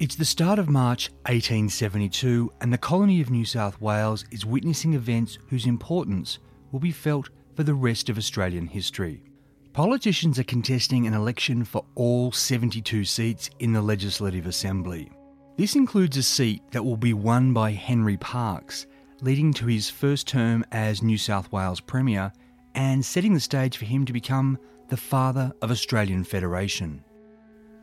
It's the start of March 1872, and the colony of New South Wales is witnessing events whose importance will be felt for the rest of Australian history. Politicians are contesting an election for all 72 seats in the Legislative Assembly. This includes a seat that will be won by Henry Parkes, leading to his first term as New South Wales Premier and setting the stage for him to become the father of Australian Federation.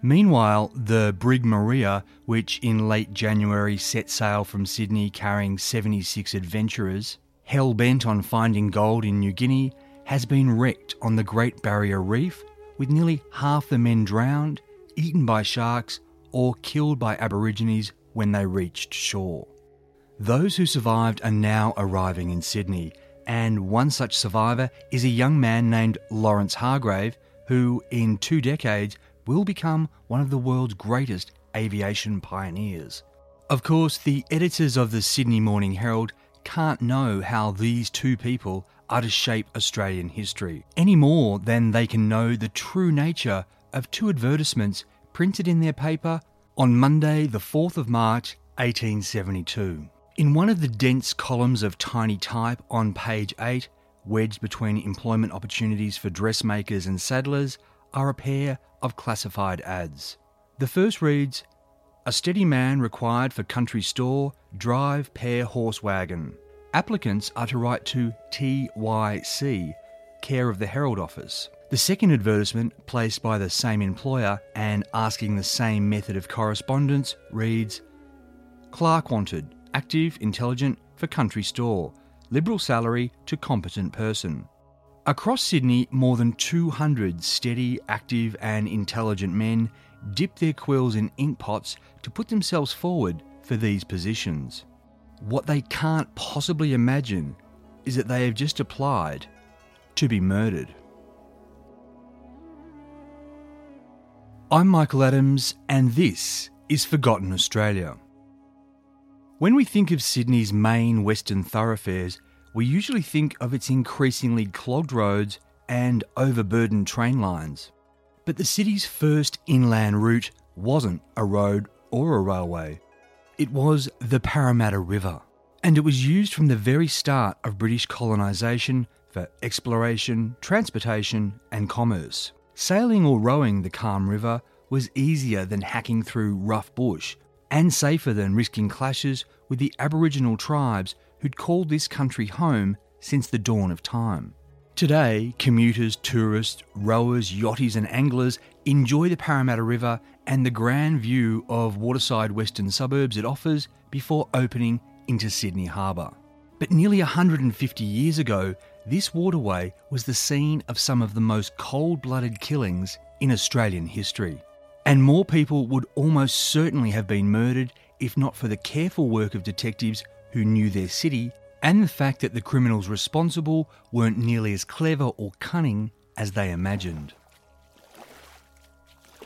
Meanwhile, the Brig Maria, which in late January set sail from Sydney carrying 76 adventurers, hell bent on finding gold in New Guinea, has been wrecked on the Great Barrier Reef, with nearly half the men drowned, eaten by sharks, or killed by Aborigines when they reached shore. Those who survived are now arriving in Sydney, and one such survivor is a young man named Lawrence Hargrave, who, in two decades, will become one of the world's greatest aviation pioneers. Of course, the editors of the Sydney Morning Herald can't know how these two people are to shape Australian history, any more than they can know the true nature of two advertisements printed in their paper on Monday, the 4th of March, 1872. In one of the dense columns of tiny type on page 8, wedged between employment opportunities for dressmakers and saddlers, are a pair of classified ads. The first reads A steady man required for country store, drive pair horse wagon. Applicants are to write to TYC, care of the Herald Office. The second advertisement, placed by the same employer and asking the same method of correspondence, reads Clerk wanted, active, intelligent, for country store, liberal salary to competent person. Across Sydney, more than 200 steady, active, and intelligent men dip their quills in ink pots to put themselves forward for these positions. What they can't possibly imagine is that they have just applied to be murdered. I'm Michael Adams, and this is Forgotten Australia. When we think of Sydney's main western thoroughfares, we usually think of its increasingly clogged roads and overburdened train lines. But the city's first inland route wasn't a road or a railway. It was the Parramatta River, and it was used from the very start of British colonisation for exploration, transportation, and commerce. Sailing or rowing the calm river was easier than hacking through rough bush and safer than risking clashes with the Aboriginal tribes who'd called this country home since the dawn of time. Today, commuters, tourists, rowers, yachties, and anglers enjoy the Parramatta River and the grand view of waterside western suburbs it offers before opening into Sydney Harbour. But nearly 150 years ago, this waterway was the scene of some of the most cold blooded killings in Australian history. And more people would almost certainly have been murdered if not for the careful work of detectives who knew their city and the fact that the criminals responsible weren't nearly as clever or cunning as they imagined.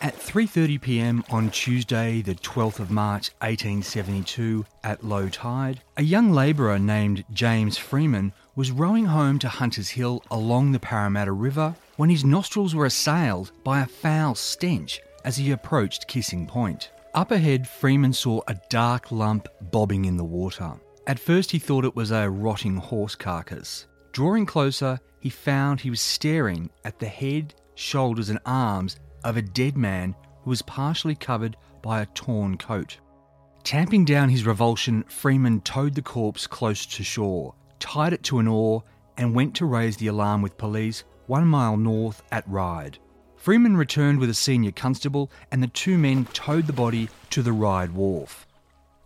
At 3:30 p.m. on Tuesday, the 12th of March 1872, at low tide, a young labourer named James Freeman was rowing home to Hunters Hill along the Parramatta River when his nostrils were assailed by a foul stench as he approached Kissing Point. Up ahead, Freeman saw a dark lump bobbing in the water. At first, he thought it was a rotting horse carcass. Drawing closer, he found he was staring at the head, shoulders, and arms of a dead man who was partially covered by a torn coat. Tamping down his revulsion, Freeman towed the corpse close to shore, tied it to an oar, and went to raise the alarm with police one mile north at Ryde. Freeman returned with a senior constable, and the two men towed the body to the Ryde wharf.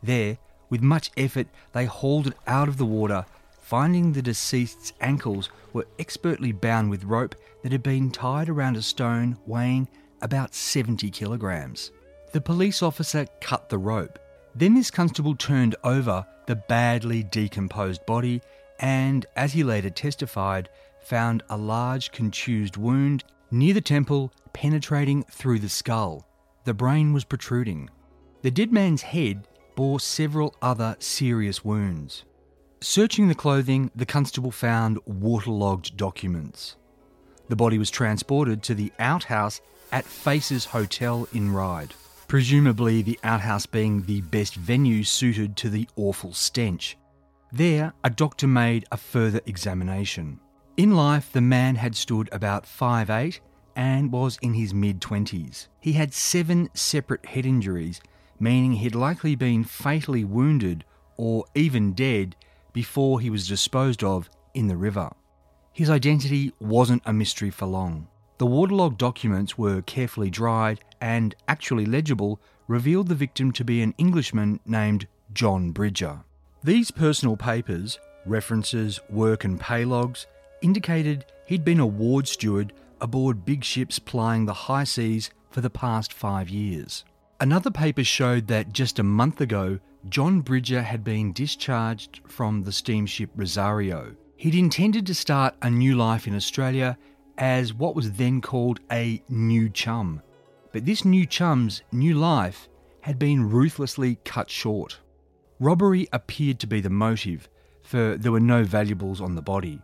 There, with much effort, they hauled it out of the water, finding the deceased's ankles were expertly bound with rope that had been tied around a stone weighing about 70 kilograms. The police officer cut the rope. Then this constable turned over the badly decomposed body and, as he later testified, found a large contused wound near the temple penetrating through the skull. The brain was protruding. The dead man's head bore several other serious wounds. Searching the clothing, the constable found waterlogged documents. The body was transported to the outhouse at Faces Hotel in Ryde, presumably the outhouse being the best venue suited to the awful stench. There, a doctor made a further examination. In life, the man had stood about 5'8 and was in his mid 20s. He had seven separate head injuries, meaning he'd likely been fatally wounded or even dead before he was disposed of in the river. His identity wasn't a mystery for long. The waterlogged documents were carefully dried and, actually legible, revealed the victim to be an Englishman named John Bridger. These personal papers, references, work, and pay logs indicated he'd been a ward steward aboard big ships plying the high seas for the past five years. Another paper showed that just a month ago, John Bridger had been discharged from the steamship Rosario. He'd intended to start a new life in Australia as what was then called a new chum. But this new chum's new life had been ruthlessly cut short. Robbery appeared to be the motive, for there were no valuables on the body.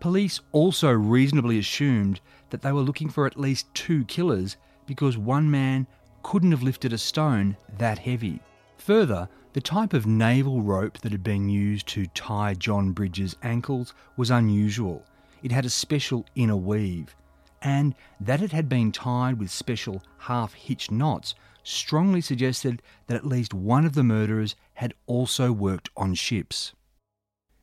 Police also reasonably assumed that they were looking for at least two killers because one man couldn't have lifted a stone that heavy. Further, the type of naval rope that had been used to tie John Bridger's ankles was unusual it had a special inner weave, and that it had been tied with special half hitch knots strongly suggested that at least one of the murderers had also worked on ships.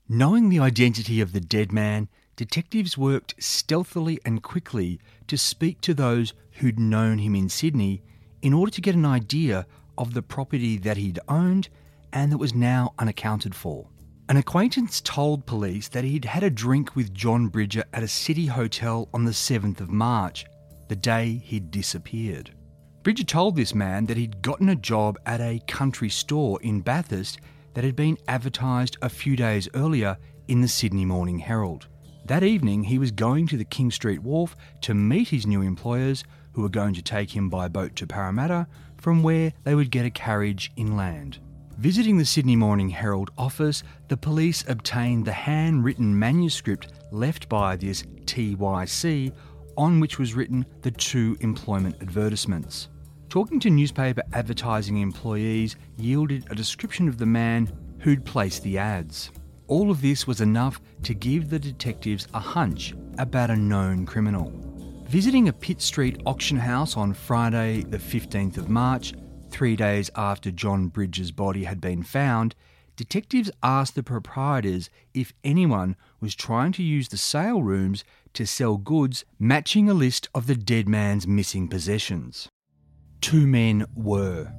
Knowing the identity of the dead man, detectives worked stealthily and quickly to speak to those who'd known him in Sydney in order to get an idea of the property that he'd owned and that was now unaccounted for. An acquaintance told police that he'd had a drink with John Bridger at a city hotel on the 7th of March, the day he'd disappeared. Bridger told this man that he'd gotten a job at a country store in Bathurst that had been advertised a few days earlier in the Sydney Morning Herald. That evening, he was going to the King Street Wharf to meet his new employers, who were going to take him by boat to Parramatta, from where they would get a carriage inland. Visiting the Sydney Morning Herald office, the police obtained the handwritten manuscript left by this TYC on which was written the two employment advertisements. Talking to newspaper advertising employees yielded a description of the man who'd placed the ads. All of this was enough to give the detectives a hunch about a known criminal. Visiting a Pitt Street auction house on Friday, the 15th of March, three days after John Bridger's body had been found, detectives asked the proprietors if anyone was trying to use the sale rooms to sell goods matching a list of the dead man's missing possessions. Two men were.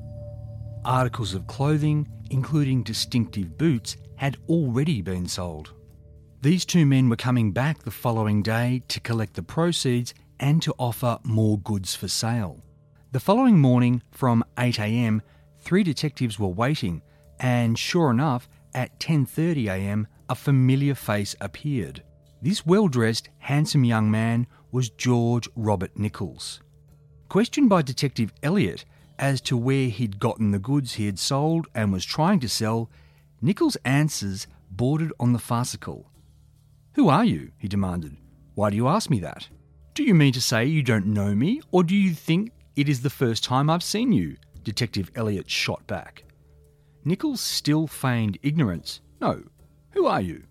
Articles of clothing, including distinctive boots, had already been sold. These two men were coming back the following day to collect the proceeds and to offer more goods for sale. The following morning, from 8am, three detectives were waiting, and sure enough, at 10.30am, a familiar face appeared. This well dressed, handsome young man was George Robert Nichols. Questioned by Detective Elliot as to where he'd gotten the goods he had sold and was trying to sell, Nichols' answers bordered on the farcical. Who are you? he demanded. Why do you ask me that? Do you mean to say you don't know me, or do you think it is the first time I've seen you? Detective Elliot shot back. Nichols still feigned ignorance. No. Who are you?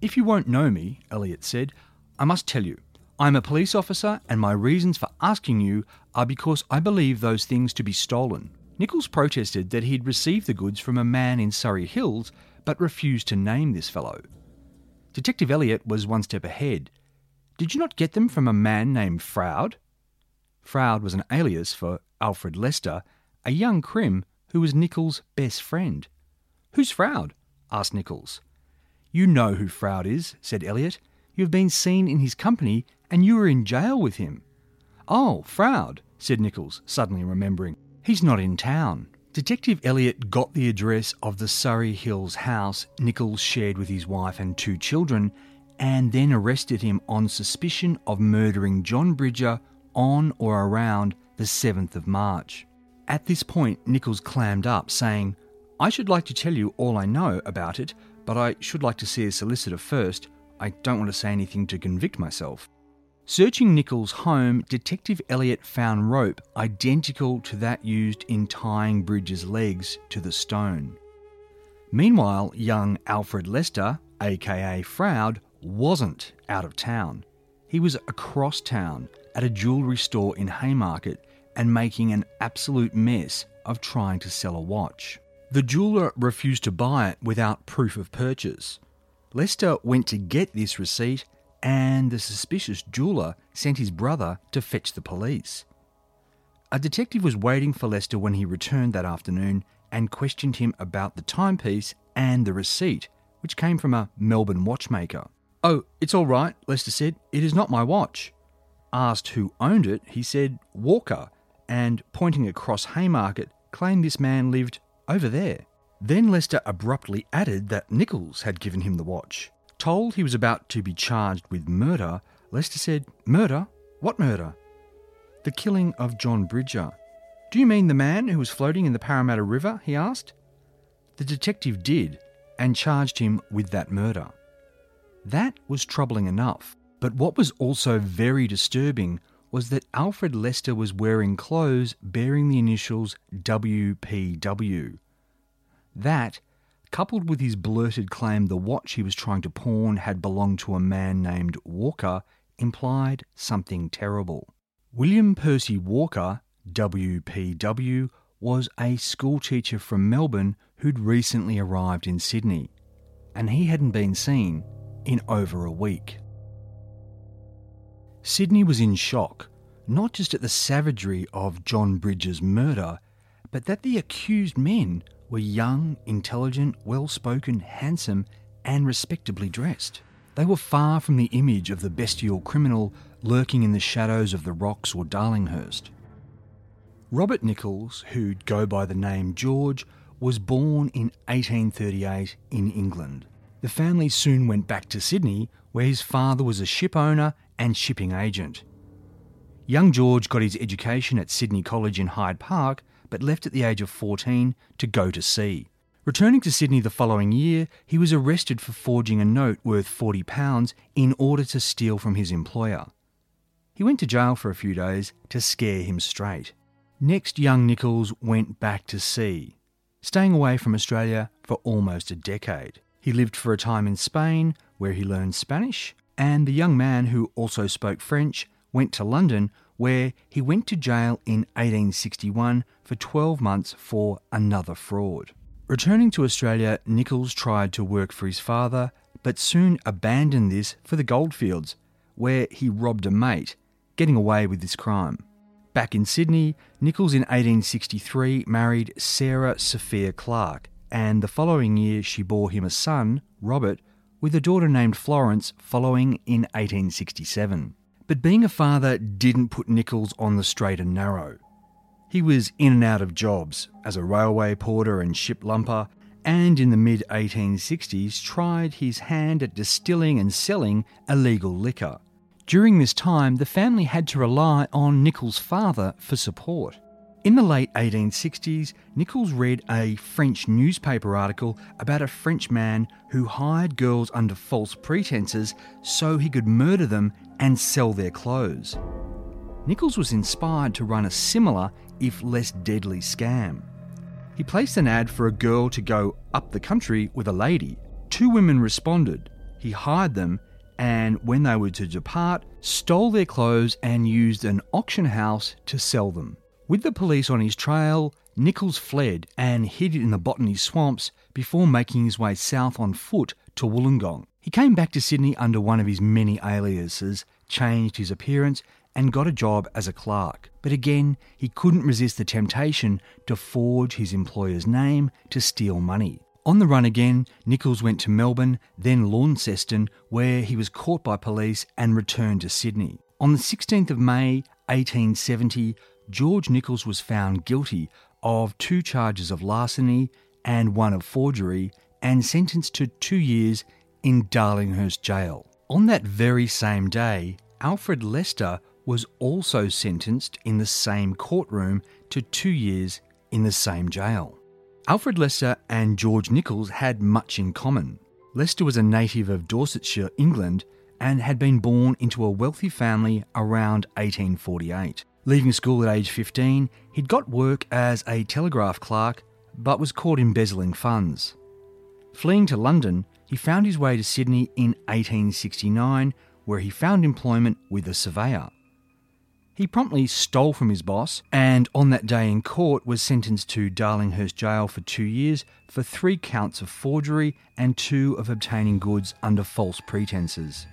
If you won't know me, Elliot said, I must tell you. I'm a police officer, and my reasons for asking you are because I believe those things to be stolen. Nichols protested that he'd received the goods from a man in Surrey Hills, but refused to name this fellow. Detective Elliot was one step ahead. Did you not get them from a man named Froude? Froude was an alias for Alfred Lester, a young crim who was Nichols' best friend. Who's Froude? asked Nichols. You know who Froude is, said Elliot. You have been seen in his company and you were in jail with him. Oh, Froude, said Nichols, suddenly remembering. He's not in town. Detective Elliot got the address of the Surrey Hills house Nichols shared with his wife and two children and then arrested him on suspicion of murdering John Bridger on or around the 7th of March. At this point, Nichols clammed up, saying, I should like to tell you all I know about it, but I should like to see a solicitor first. I don't want to say anything to convict myself. Searching Nichols' home, Detective Elliot found rope identical to that used in tying Bridger's legs to the stone. Meanwhile, young Alfred Lester, aka Froude, wasn't out of town. He was across town at a jewellery store in Haymarket and making an absolute mess of trying to sell a watch. The jeweller refused to buy it without proof of purchase. Lester went to get this receipt and the suspicious jeweller sent his brother to fetch the police. A detective was waiting for Lester when he returned that afternoon and questioned him about the timepiece and the receipt, which came from a Melbourne watchmaker. Oh, it's all right, Lester said. It is not my watch. Asked who owned it, he said Walker, and pointing across Haymarket, claimed this man lived over there. Then Lester abruptly added that Nichols had given him the watch. Told he was about to be charged with murder, Lester said, Murder? What murder? The killing of John Bridger. Do you mean the man who was floating in the Parramatta River? he asked. The detective did, and charged him with that murder. That was troubling enough, but what was also very disturbing was that Alfred Lester was wearing clothes bearing the initials WPW. That coupled with his blurted claim the watch he was trying to pawn had belonged to a man named Walker, implied something terrible. William Percy Walker, WPW, was a schoolteacher from Melbourne who'd recently arrived in Sydney, and he hadn't been seen in over a week. Sydney was in shock, not just at the savagery of John Bridger's murder, but that the accused men were young, intelligent, well spoken, handsome, and respectably dressed. They were far from the image of the bestial criminal lurking in the shadows of the rocks or Darlinghurst. Robert Nichols, who'd go by the name George, was born in 1838 in England. The family soon went back to Sydney, where his father was a ship owner and shipping agent. Young George got his education at Sydney College in Hyde Park but left at the age of 14 to go to sea. Returning to Sydney the following year, he was arrested for forging a note worth £40 in order to steal from his employer. He went to jail for a few days to scare him straight. Next, young Nichols went back to sea, staying away from Australia for almost a decade. He lived for a time in Spain, where he learned Spanish, and the young man who also spoke French went to London, where he went to jail in 1861 for 12 months for another fraud. Returning to Australia, Nichols tried to work for his father, but soon abandoned this for the goldfields, where he robbed a mate, getting away with this crime. Back in Sydney, Nichols in 1863 married Sarah Sophia Clark, and the following year she bore him a son, Robert, with a daughter named Florence following in 1867. But being a father didn't put Nichols on the straight and narrow. He was in and out of jobs as a railway porter and ship lumper, and in the mid 1860s tried his hand at distilling and selling illegal liquor. During this time, the family had to rely on Nichols' father for support. In the late 1860s, Nichols read a French newspaper article about a French man who hired girls under false pretenses so he could murder them and sell their clothes. Nichols was inspired to run a similar, if less deadly, scam. He placed an ad for a girl to go up the country with a lady. Two women responded. He hired them and when they were to depart, stole their clothes and used an auction house to sell them. With the police on his trail, Nichols fled and hid in the botany swamps before making his way south on foot to Wollongong. He came back to Sydney under one of his many aliases, changed his appearance, and got a job as a clerk. But again, he couldn't resist the temptation to forge his employer's name to steal money. On the run again, Nichols went to Melbourne, then Launceston, where he was caught by police and returned to Sydney. On the 16th of May 1870, George Nichols was found guilty of two charges of larceny and one of forgery and sentenced to two years in Darlinghurst Jail. On that very same day, Alfred Lester was also sentenced in the same courtroom to two years in the same jail. Alfred Lester and George Nichols had much in common. Lester was a native of Dorsetshire, England, and had been born into a wealthy family around 1848. Leaving school at age 15, he'd got work as a telegraph clerk but was caught embezzling funds. Fleeing to London, he found his way to Sydney in 1869, where he found employment with a surveyor. He promptly stole from his boss and on that day in court was sentenced to Darlinghurst Jail for two years for three counts of forgery and two of obtaining goods under false pretences.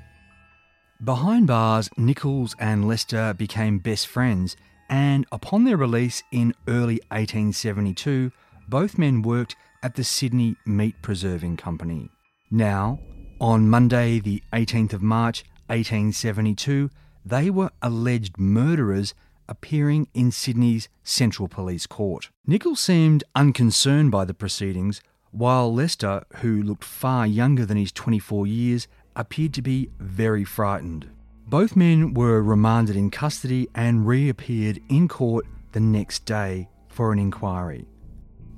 Behind bars, Nichols and Lester became best friends, and upon their release in early 1872, both men worked at the Sydney Meat Preserving Company. Now, on Monday, the 18th of March 1872, they were alleged murderers appearing in Sydney's Central Police Court. Nichols seemed unconcerned by the proceedings, while Lester, who looked far younger than his 24 years, appeared to be very frightened. Both men were remanded in custody and reappeared in court the next day for an inquiry.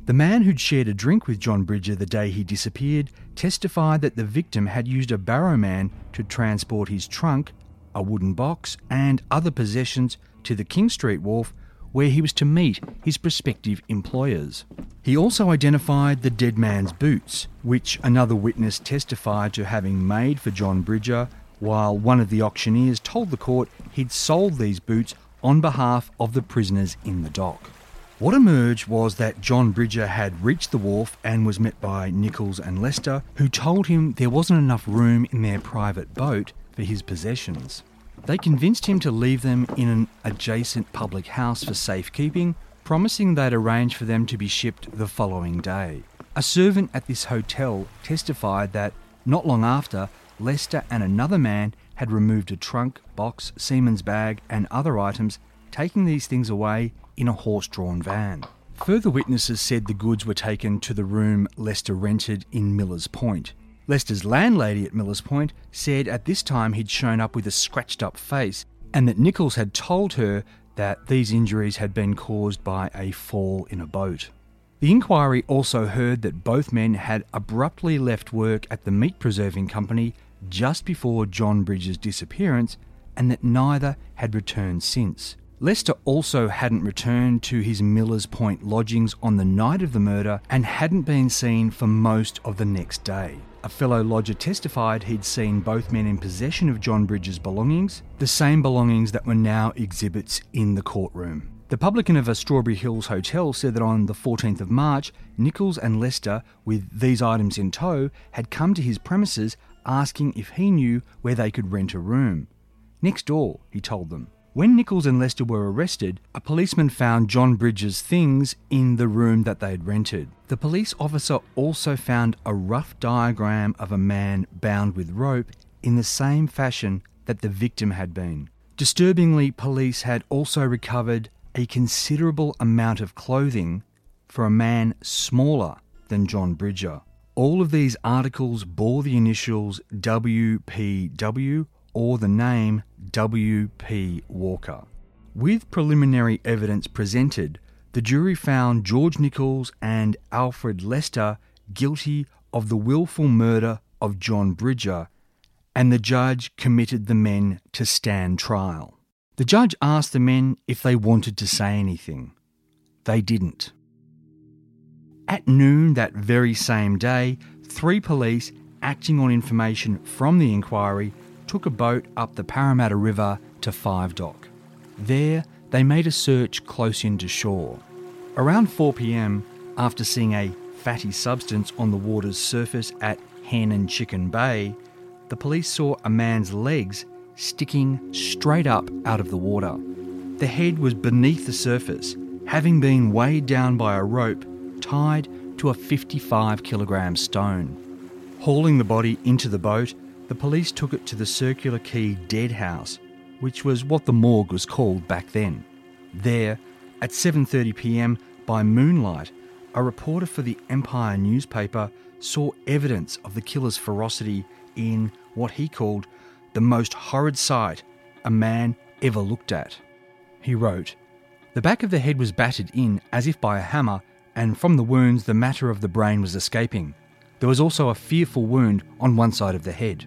The man who'd shared a drink with John Bridger the day he disappeared testified that the victim had used a barrowman to transport his trunk a wooden box, and other possessions to the King Street wharf where he was to meet his prospective employers. He also identified the dead man's boots, which another witness testified to having made for John Bridger, while one of the auctioneers told the court he'd sold these boots on behalf of the prisoners in the dock. What emerged was that John Bridger had reached the wharf and was met by Nichols and Lester, who told him there wasn't enough room in their private boat for his possessions. They convinced him to leave them in an adjacent public house for safekeeping, promising they'd arrange for them to be shipped the following day. A servant at this hotel testified that not long after, Lester and another man had removed a trunk, box, seaman's bag, and other items, taking these things away in a horse drawn van. Further witnesses said the goods were taken to the room Lester rented in Miller's Point. Lester's landlady at Miller's Point said at this time he'd shown up with a scratched up face and that Nichols had told her that these injuries had been caused by a fall in a boat. The inquiry also heard that both men had abruptly left work at the meat preserving company just before John Bridger's disappearance and that neither had returned since. Lester also hadn't returned to his Miller's Point lodgings on the night of the murder and hadn't been seen for most of the next day. A fellow lodger testified he'd seen both men in possession of John Bridger's belongings, the same belongings that were now exhibits in the courtroom. The publican of a Strawberry Hills hotel said that on the 14th of March, Nichols and Lester, with these items in tow, had come to his premises asking if he knew where they could rent a room. Next door, he told them. When Nichols and Lester were arrested, a policeman found John Bridger's things in the room that they had rented. The police officer also found a rough diagram of a man bound with rope in the same fashion that the victim had been. Disturbingly, police had also recovered a considerable amount of clothing for a man smaller than John Bridger. All of these articles bore the initials WPW or the name W.P. Walker. With preliminary evidence presented, the jury found George Nichols and Alfred Lester guilty of the willful murder of John Bridger, and the judge committed the men to stand trial. The judge asked the men if they wanted to say anything. They didn't. At noon that very same day, three police, acting on information from the inquiry, took a boat up the Parramatta River to Five Dock. There, they made a search close in to shore. Around 4 pm, after seeing a fatty substance on the water's surface at Hen and Chicken Bay, the police saw a man's legs sticking straight up out of the water. The head was beneath the surface, having been weighed down by a rope tied to a 55 kilogram stone. Hauling the body into the boat, the police took it to the Circular Quay Dead House, which was what the morgue was called back then. There, at 7:30 p.m. by moonlight, a reporter for the Empire newspaper saw evidence of the killer's ferocity in what he called the most horrid sight a man ever looked at. He wrote, The back of the head was battered in as if by a hammer, and from the wounds the matter of the brain was escaping. There was also a fearful wound on one side of the head.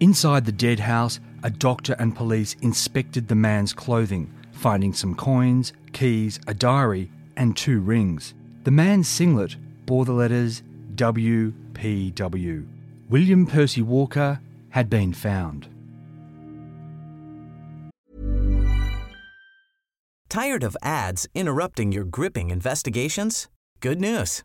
Inside the dead house, a doctor and police inspected the man's clothing, finding some coins, keys, a diary, and two rings. The man's singlet bore the letters WPW. William Percy Walker had been found. Tired of ads interrupting your gripping investigations? Good news.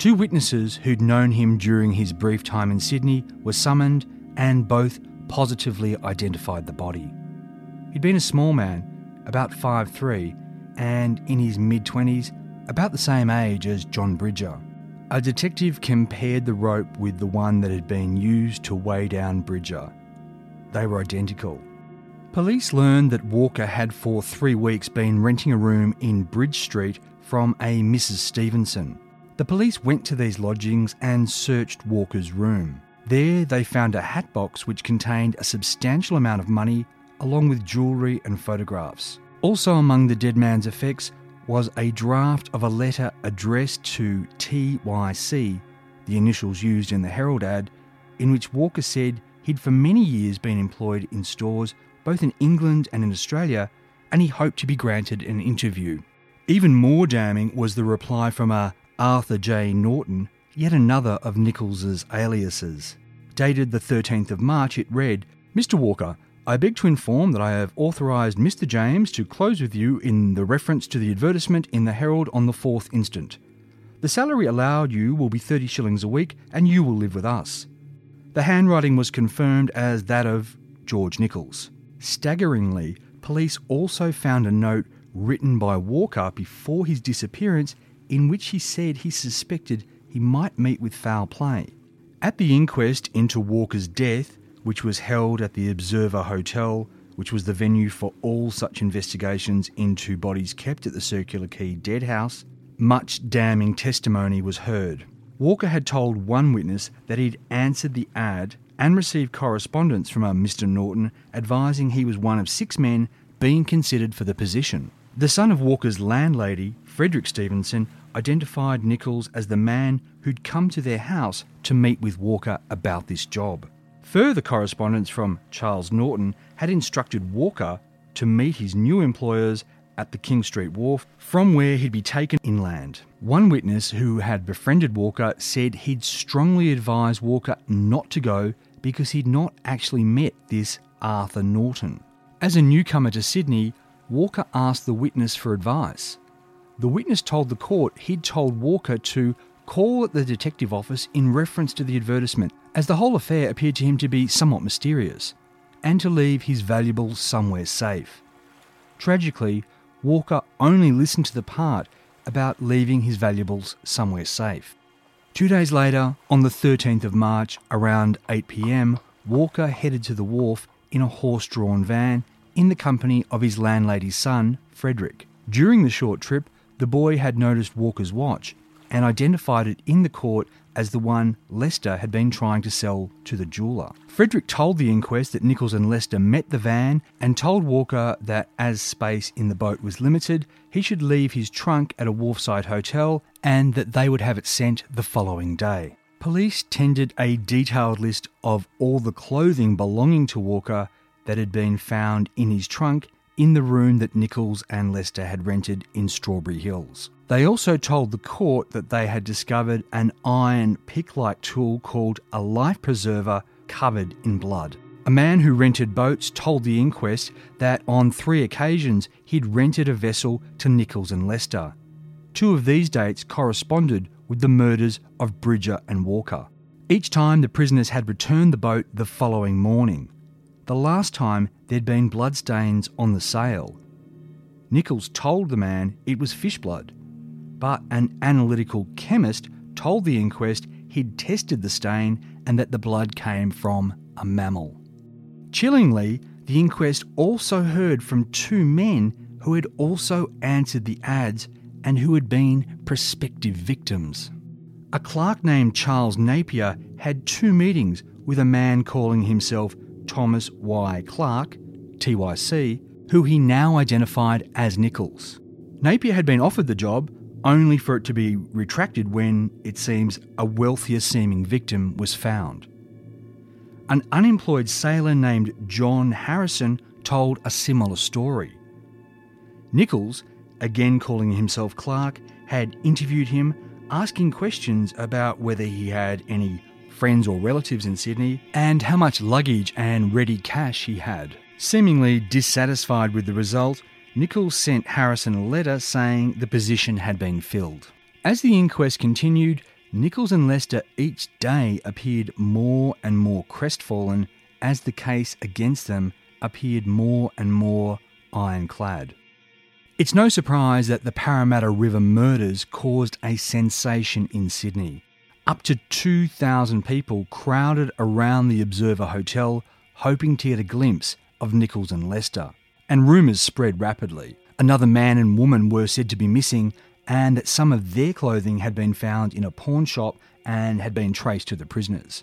Two witnesses who'd known him during his brief time in Sydney were summoned and both positively identified the body. He'd been a small man, about 5'3, and in his mid 20s, about the same age as John Bridger. A detective compared the rope with the one that had been used to weigh down Bridger. They were identical. Police learned that Walker had for three weeks been renting a room in Bridge Street from a Mrs. Stevenson. The police went to these lodgings and searched Walker's room. There, they found a hat box which contained a substantial amount of money, along with jewellery and photographs. Also, among the dead man's effects was a draft of a letter addressed to TYC, the initials used in the Herald ad, in which Walker said he'd for many years been employed in stores both in England and in Australia, and he hoped to be granted an interview. Even more damning was the reply from a Arthur J. Norton, yet another of Nichols's aliases. Dated the 13th of March, it read Mr. Walker, I beg to inform that I have authorised Mr. James to close with you in the reference to the advertisement in the Herald on the 4th instant. The salary allowed you will be 30 shillings a week and you will live with us. The handwriting was confirmed as that of George Nichols. Staggeringly, police also found a note written by Walker before his disappearance in which he said he suspected he might meet with foul play. At the inquest into Walker's death, which was held at the Observer Hotel, which was the venue for all such investigations into bodies kept at the Circular Quay Dead House, much damning testimony was heard. Walker had told one witness that he'd answered the ad and received correspondence from a Mr. Norton advising he was one of six men being considered for the position. The son of Walker's landlady, Frederick Stevenson, identified Nichols as the man who'd come to their house to meet with Walker about this job. Further correspondence from Charles Norton had instructed Walker to meet his new employers at the King Street Wharf, from where he'd be taken inland. One witness who had befriended Walker said he'd strongly advised Walker not to go because he'd not actually met this Arthur Norton. As a newcomer to Sydney, Walker asked the witness for advice. The witness told the court he'd told Walker to call at the detective office in reference to the advertisement, as the whole affair appeared to him to be somewhat mysterious, and to leave his valuables somewhere safe. Tragically, Walker only listened to the part about leaving his valuables somewhere safe. Two days later, on the 13th of March, around 8 pm, Walker headed to the wharf in a horse drawn van in the company of his landlady's son, Frederick. During the short trip, the boy had noticed Walker's watch and identified it in the court as the one Lester had been trying to sell to the jeweller. Frederick told the inquest that Nichols and Lester met the van and told Walker that as space in the boat was limited, he should leave his trunk at a wharfside hotel and that they would have it sent the following day. Police tendered a detailed list of all the clothing belonging to Walker that had been found in his trunk in the room that Nichols and Lester had rented in Strawberry Hills. They also told the court that they had discovered an iron pick like tool called a life preserver covered in blood. A man who rented boats told the inquest that on three occasions he'd rented a vessel to Nichols and Lester. Two of these dates corresponded with the murders of Bridger and Walker. Each time the prisoners had returned the boat the following morning. The last time there'd been bloodstains on the sail. Nichols told the man it was fish blood, but an analytical chemist told the inquest he'd tested the stain and that the blood came from a mammal. Chillingly, the inquest also heard from two men who had also answered the ads and who had been prospective victims. A clerk named Charles Napier had two meetings with a man calling himself Thomas Y. Clark, TYC, who he now identified as Nichols. Napier had been offered the job only for it to be retracted when, it seems, a wealthier seeming victim was found. An unemployed sailor named John Harrison told a similar story. Nichols, again calling himself Clark, had interviewed him, asking questions about whether he had any friends or relatives in Sydney, and how much luggage and ready cash he had. Seemingly dissatisfied with the result, Nichols sent Harrison a letter saying the position had been filled. As the inquest continued, Nichols and Lester each day appeared more and more crestfallen as the case against them appeared more and more ironclad. It's no surprise that the Parramatta River murders caused a sensation in Sydney. Up to 2,000 people crowded around the Observer Hotel, hoping to get a glimpse of Nichols and Lester. And rumours spread rapidly. Another man and woman were said to be missing, and that some of their clothing had been found in a pawn shop and had been traced to the prisoners.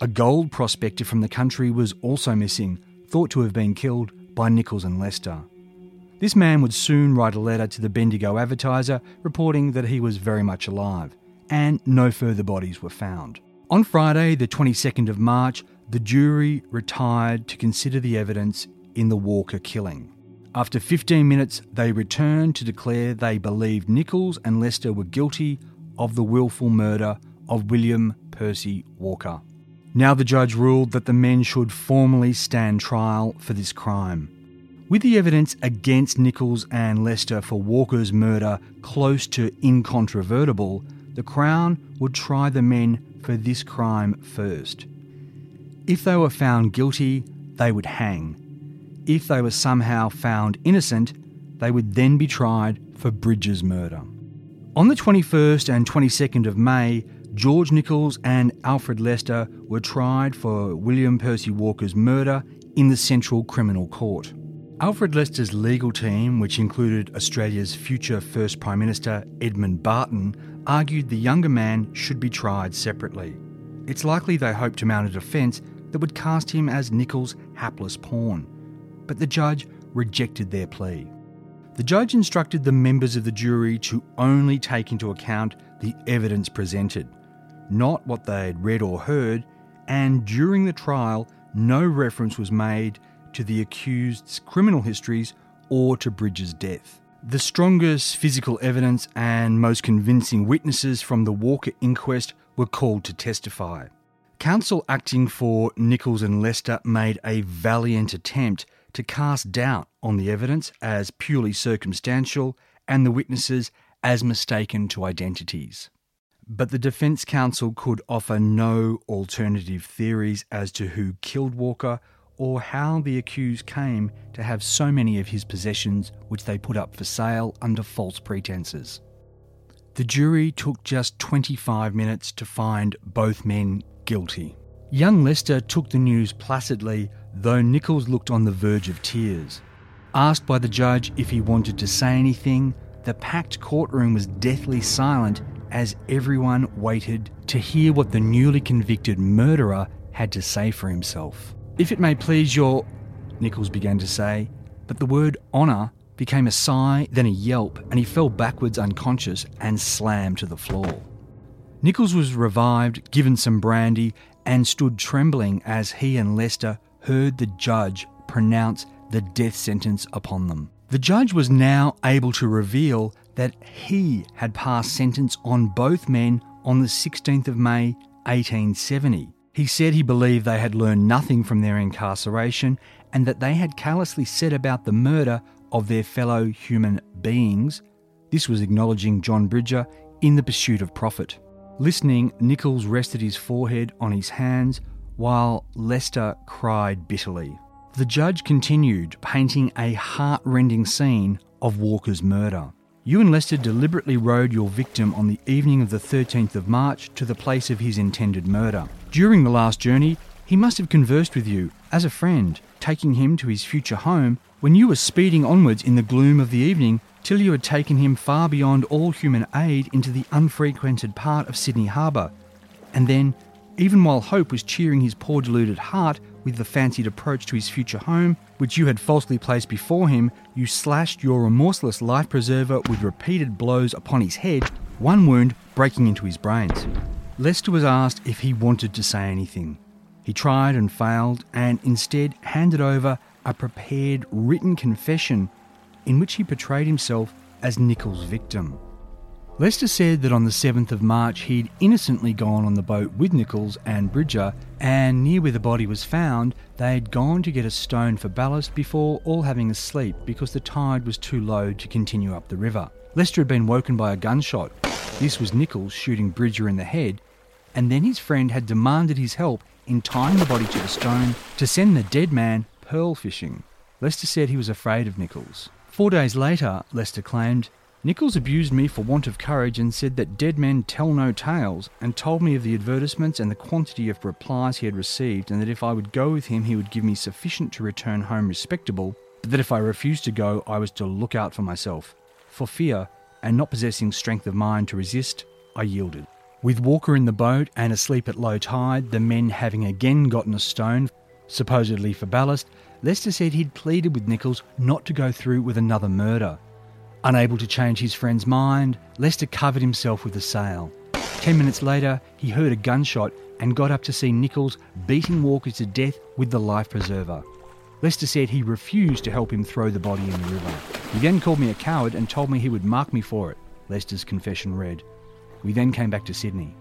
A gold prospector from the country was also missing, thought to have been killed by Nichols and Lester. This man would soon write a letter to the Bendigo Advertiser reporting that he was very much alive and no further bodies were found. On Friday, the 22nd of March, the jury retired to consider the evidence in the Walker killing. After 15 minutes, they returned to declare they believed Nichols and Lester were guilty of the willful murder of William Percy Walker. Now the judge ruled that the men should formally stand trial for this crime. With the evidence against Nichols and Lester for Walker's murder close to incontrovertible, the Crown would try the men for this crime first. If they were found guilty, they would hang. If they were somehow found innocent, they would then be tried for Bridger's murder. On the 21st and 22nd of May, George Nichols and Alfred Lester were tried for William Percy Walker's murder in the Central Criminal Court. Alfred Lester's legal team, which included Australia's future First Prime Minister Edmund Barton, argued the younger man should be tried separately. It's likely they hoped to mount a defence that would cast him as Nichols' hapless pawn, but the judge rejected their plea. The judge instructed the members of the jury to only take into account the evidence presented, not what they had read or heard, and during the trial, no reference was made to the accused's criminal histories or to Bridger's death. The strongest physical evidence and most convincing witnesses from the Walker inquest were called to testify. Counsel acting for Nichols and Lester made a valiant attempt to cast doubt on the evidence as purely circumstantial and the witnesses as mistaken to identities. But the defence counsel could offer no alternative theories as to who killed Walker or how the accused came to have so many of his possessions which they put up for sale under false pretences. The jury took just 25 minutes to find both men guilty. Young Lester took the news placidly, though Nichols looked on the verge of tears. Asked by the judge if he wanted to say anything, the packed courtroom was deathly silent as everyone waited to hear what the newly convicted murderer had to say for himself. If it may please your. Nichols began to say, but the word honour became a sigh, then a yelp, and he fell backwards unconscious and slammed to the floor. Nichols was revived, given some brandy, and stood trembling as he and Lester heard the judge pronounce the death sentence upon them. The judge was now able to reveal that he had passed sentence on both men on the 16th of May 1870. He said he believed they had learned nothing from their incarceration and that they had callously set about the murder of their fellow human beings. This was acknowledging John Bridger in the pursuit of profit. Listening, Nichols rested his forehead on his hands while Lester cried bitterly. The judge continued, painting a heart rending scene of Walker's murder. You and Lester deliberately rowed your victim on the evening of the 13th of March to the place of his intended murder. During the last journey, he must have conversed with you as a friend, taking him to his future home when you were speeding onwards in the gloom of the evening till you had taken him far beyond all human aid into the unfrequented part of Sydney Harbour. And then, even while hope was cheering his poor deluded heart with the fancied approach to his future home, which you had falsely placed before him, you slashed your remorseless life preserver with repeated blows upon his head, one wound breaking into his brains. Lester was asked if he wanted to say anything. He tried and failed, and instead handed over a prepared written confession in which he portrayed himself as Nichols' victim. Lester said that on the 7th of March he'd innocently gone on the boat with Nichols and Bridger, and near where the body was found, they'd gone to get a stone for ballast before all having a sleep because the tide was too low to continue up the river. Lester had been woken by a gunshot. This was Nichols shooting Bridger in the head, and then his friend had demanded his help in tying the body to the stone to send the dead man pearl fishing. Lester said he was afraid of Nichols. Four days later, Lester claimed, Nichols abused me for want of courage and said that dead men tell no tales, and told me of the advertisements and the quantity of replies he had received, and that if I would go with him, he would give me sufficient to return home respectable, but that if I refused to go, I was to look out for myself. For fear, and not possessing strength of mind to resist, I yielded. With Walker in the boat and asleep at low tide, the men having again gotten a stone, supposedly for ballast, Lester said he'd pleaded with Nichols not to go through with another murder. Unable to change his friend's mind, Lester covered himself with a sail. Ten minutes later, he heard a gunshot and got up to see Nichols beating Walker to death with the life preserver. Lester said he refused to help him throw the body in the river. He then called me a coward and told me he would mark me for it, Lester's confession read. We then came back to Sydney.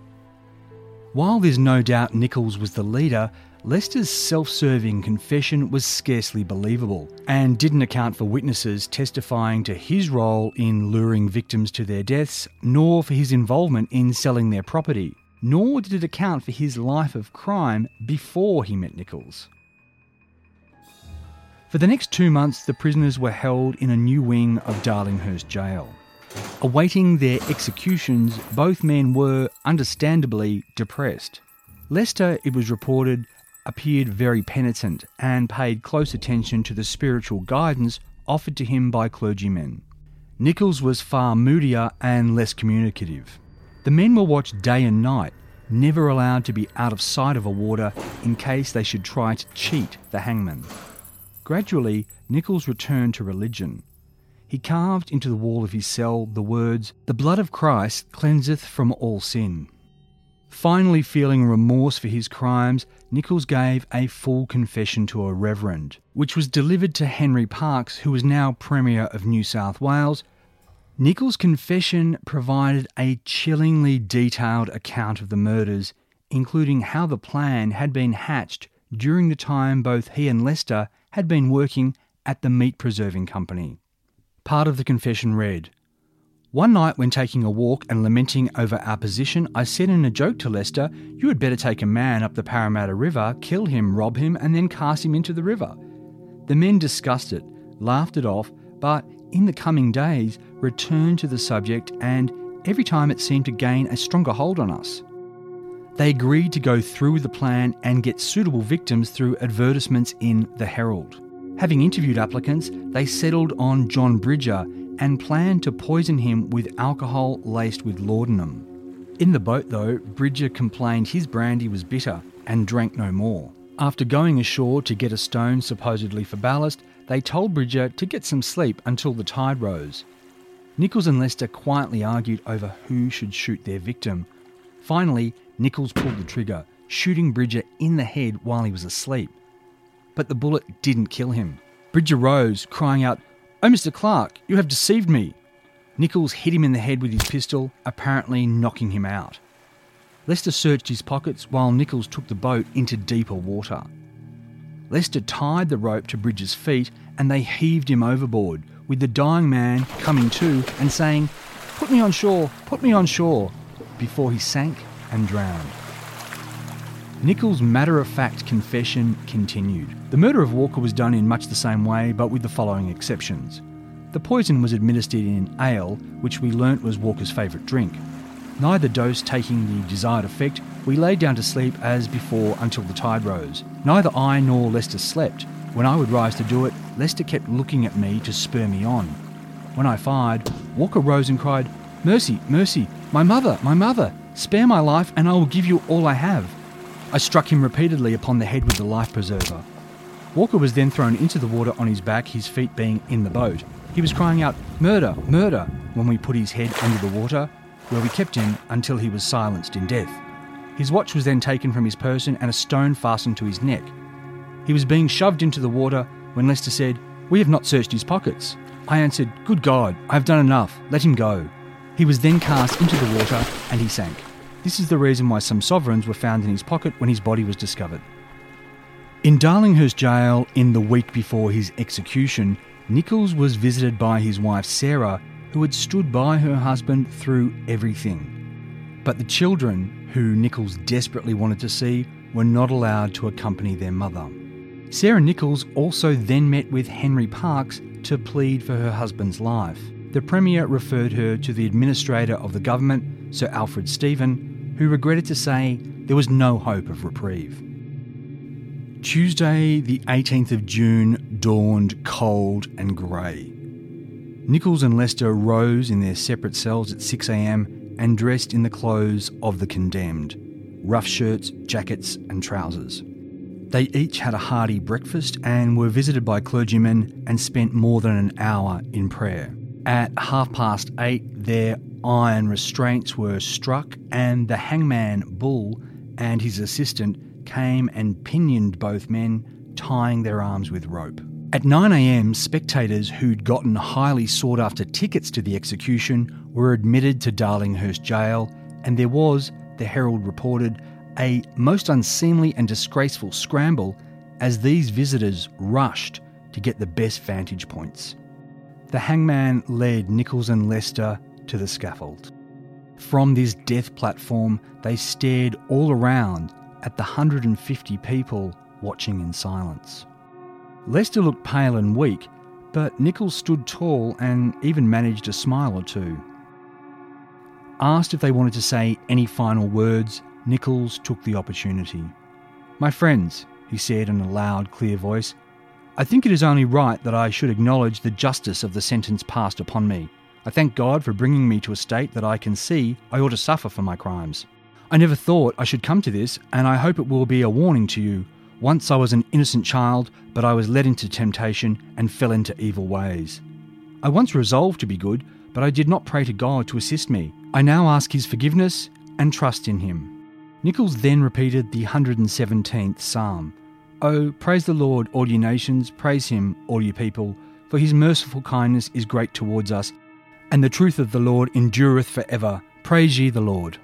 While there's no doubt Nichols was the leader, Lester's self serving confession was scarcely believable and didn't account for witnesses testifying to his role in luring victims to their deaths, nor for his involvement in selling their property, nor did it account for his life of crime before he met Nichols. For the next two months, the prisoners were held in a new wing of Darlinghurst Jail. Awaiting their executions, both men were, understandably, depressed. Lester, it was reported, appeared very penitent and paid close attention to the spiritual guidance offered to him by clergymen. Nichols was far moodier and less communicative. The men were watched day and night, never allowed to be out of sight of a warder in case they should try to cheat the hangman. Gradually, Nichols returned to religion. He carved into the wall of his cell the words, The blood of Christ cleanseth from all sin. Finally, feeling remorse for his crimes, Nichols gave a full confession to a reverend, which was delivered to Henry Parkes, who was now Premier of New South Wales. Nichols' confession provided a chillingly detailed account of the murders, including how the plan had been hatched during the time both he and Lester had been working at the meat preserving company. Part of the confession read One night, when taking a walk and lamenting over our position, I said in a joke to Lester, You had better take a man up the Parramatta River, kill him, rob him, and then cast him into the river. The men discussed it, laughed it off, but in the coming days returned to the subject, and every time it seemed to gain a stronger hold on us. They agreed to go through with the plan and get suitable victims through advertisements in The Herald. Having interviewed applicants, they settled on John Bridger and planned to poison him with alcohol laced with laudanum. In the boat, though, Bridger complained his brandy was bitter and drank no more. After going ashore to get a stone supposedly for ballast, they told Bridger to get some sleep until the tide rose. Nichols and Lester quietly argued over who should shoot their victim. Finally, Nichols pulled the trigger, shooting Bridger in the head while he was asleep. But the bullet didn't kill him. Bridger rose, crying out, Oh, Mr. Clerk, you have deceived me. Nichols hit him in the head with his pistol, apparently knocking him out. Lester searched his pockets while Nichols took the boat into deeper water. Lester tied the rope to Bridger's feet and they heaved him overboard, with the dying man coming to and saying, Put me on shore, put me on shore, before he sank and drowned. Nichols' matter of fact confession continued. The murder of Walker was done in much the same way, but with the following exceptions. The poison was administered in ale, which we learnt was Walker's favourite drink. Neither dose taking the desired effect, we lay down to sleep as before until the tide rose. Neither I nor Lester slept. When I would rise to do it, Lester kept looking at me to spur me on. When I fired, Walker rose and cried, Mercy, mercy, my mother, my mother, spare my life and I will give you all I have. I struck him repeatedly upon the head with the life preserver. Walker was then thrown into the water on his back, his feet being in the boat. He was crying out, Murder, murder, when we put his head under the water, where we kept him until he was silenced in death. His watch was then taken from his person and a stone fastened to his neck. He was being shoved into the water when Lester said, We have not searched his pockets. I answered, Good God, I have done enough, let him go. He was then cast into the water and he sank. This is the reason why some sovereigns were found in his pocket when his body was discovered. In Darlinghurst Jail, in the week before his execution, Nichols was visited by his wife Sarah, who had stood by her husband through everything. But the children, who Nichols desperately wanted to see, were not allowed to accompany their mother. Sarah Nichols also then met with Henry Parkes to plead for her husband's life. The Premier referred her to the Administrator of the Government, Sir Alfred Stephen, who regretted to say there was no hope of reprieve. Tuesday, the 18th of June, dawned cold and grey. Nichols and Lester rose in their separate cells at 6am and dressed in the clothes of the condemned rough shirts, jackets, and trousers. They each had a hearty breakfast and were visited by clergymen and spent more than an hour in prayer. At half past eight, their iron restraints were struck, and the hangman Bull and his assistant came and pinioned both men, tying their arms with rope. At 9am, spectators who'd gotten highly sought after tickets to the execution were admitted to Darlinghurst Jail, and there was, the Herald reported, a most unseemly and disgraceful scramble as these visitors rushed to get the best vantage points. The hangman led Nichols and Lester to the scaffold. From this death platform, they stared all around at the 150 people watching in silence. Lester looked pale and weak, but Nichols stood tall and even managed a smile or two. Asked if they wanted to say any final words, Nichols took the opportunity. My friends, he said in a loud, clear voice, I think it is only right that I should acknowledge the justice of the sentence passed upon me. I thank God for bringing me to a state that I can see I ought to suffer for my crimes. I never thought I should come to this, and I hope it will be a warning to you. Once I was an innocent child, but I was led into temptation and fell into evil ways. I once resolved to be good, but I did not pray to God to assist me. I now ask His forgiveness and trust in Him. Nichols then repeated the 117th Psalm Oh, praise the Lord, all ye nations, praise him, all ye people, for his merciful kindness is great towards us, and the truth of the Lord endureth for ever. Praise ye the Lord.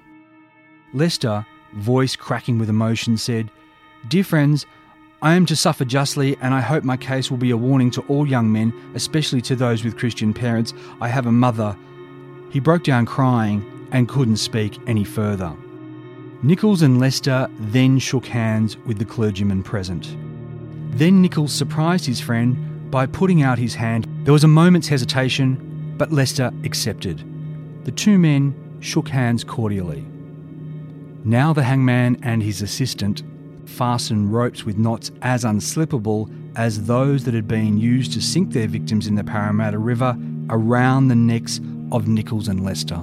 Lester, voice cracking with emotion, said, Dear friends, I am to suffer justly, and I hope my case will be a warning to all young men, especially to those with Christian parents. I have a mother. He broke down crying and couldn't speak any further. Nichols and Lester then shook hands with the clergyman present. Then Nichols surprised his friend by putting out his hand. There was a moment's hesitation, but Lester accepted. The two men shook hands cordially. Now the hangman and his assistant fastened ropes with knots as unslippable as those that had been used to sink their victims in the Parramatta River around the necks of Nichols and Lester.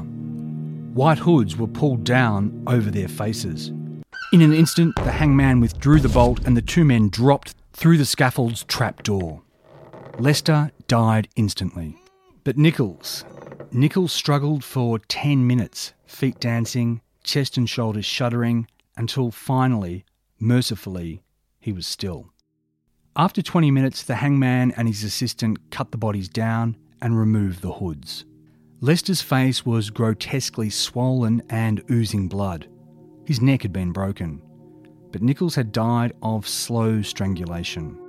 White hoods were pulled down over their faces. In an instant, the hangman withdrew the bolt and the two men dropped through the scaffold's trap door. Lester died instantly. But Nichols, Nichols struggled for 10 minutes, feet dancing, chest and shoulders shuddering, until finally, mercifully, he was still. After 20 minutes, the hangman and his assistant cut the bodies down and removed the hoods. Lester's face was grotesquely swollen and oozing blood. His neck had been broken. But Nichols had died of slow strangulation.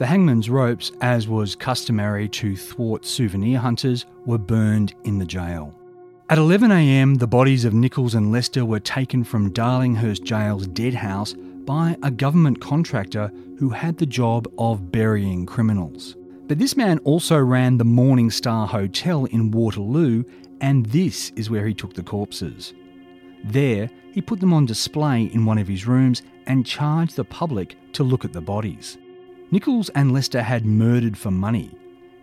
The hangman's ropes, as was customary to thwart souvenir hunters, were burned in the jail. At 11am, the bodies of Nichols and Lester were taken from Darlinghurst Jail's dead house by a government contractor who had the job of burying criminals. But this man also ran the Morning Star Hotel in Waterloo, and this is where he took the corpses. There, he put them on display in one of his rooms and charged the public to look at the bodies. Nichols and Lester had murdered for money.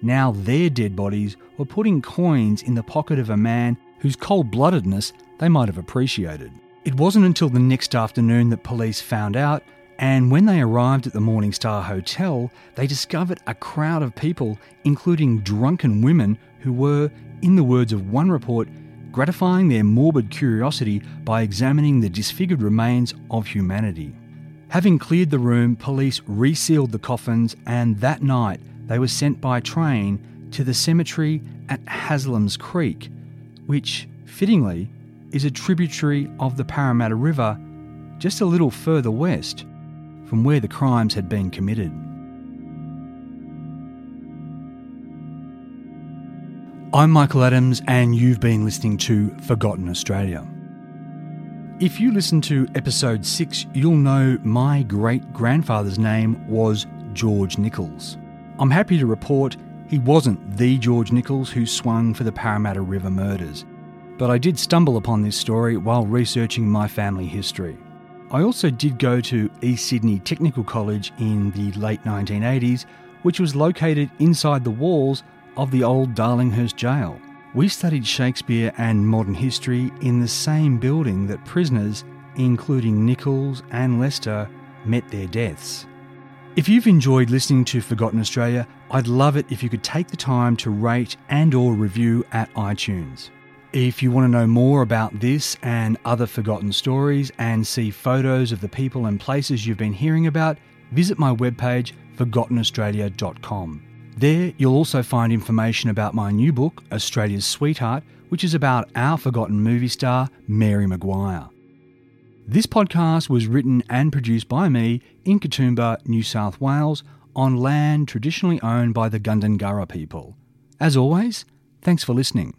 Now their dead bodies were putting coins in the pocket of a man whose cold bloodedness they might have appreciated. It wasn't until the next afternoon that police found out and when they arrived at the Morning Star Hotel, they discovered a crowd of people, including drunken women who were, in the words of one report, gratifying their morbid curiosity by examining the disfigured remains of humanity. Having cleared the room, police resealed the coffins, and that night they were sent by train to the cemetery at Haslam's Creek, which, fittingly, is a tributary of the Parramatta River just a little further west from where the crimes had been committed. I'm Michael Adams, and you've been listening to Forgotten Australia. If you listen to episode 6, you'll know my great grandfather's name was George Nichols. I'm happy to report he wasn't the George Nichols who swung for the Parramatta River murders, but I did stumble upon this story while researching my family history. I also did go to East Sydney Technical College in the late 1980s, which was located inside the walls of the old Darlinghurst Jail. We studied Shakespeare and modern history in the same building that prisoners, including Nichols and Lester, met their deaths. If you've enjoyed listening to Forgotten Australia, I'd love it if you could take the time to rate and or review at iTunes. If you want to know more about this and other forgotten stories and see photos of the people and places you've been hearing about, visit my webpage forgottenaustralia.com. There, you'll also find information about my new book, Australia's Sweetheart, which is about our forgotten movie star, Mary Maguire. This podcast was written and produced by me in Katoomba, New South Wales, on land traditionally owned by the Gundungurra people. As always, thanks for listening.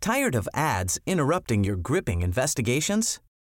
Tired of ads interrupting your gripping investigations?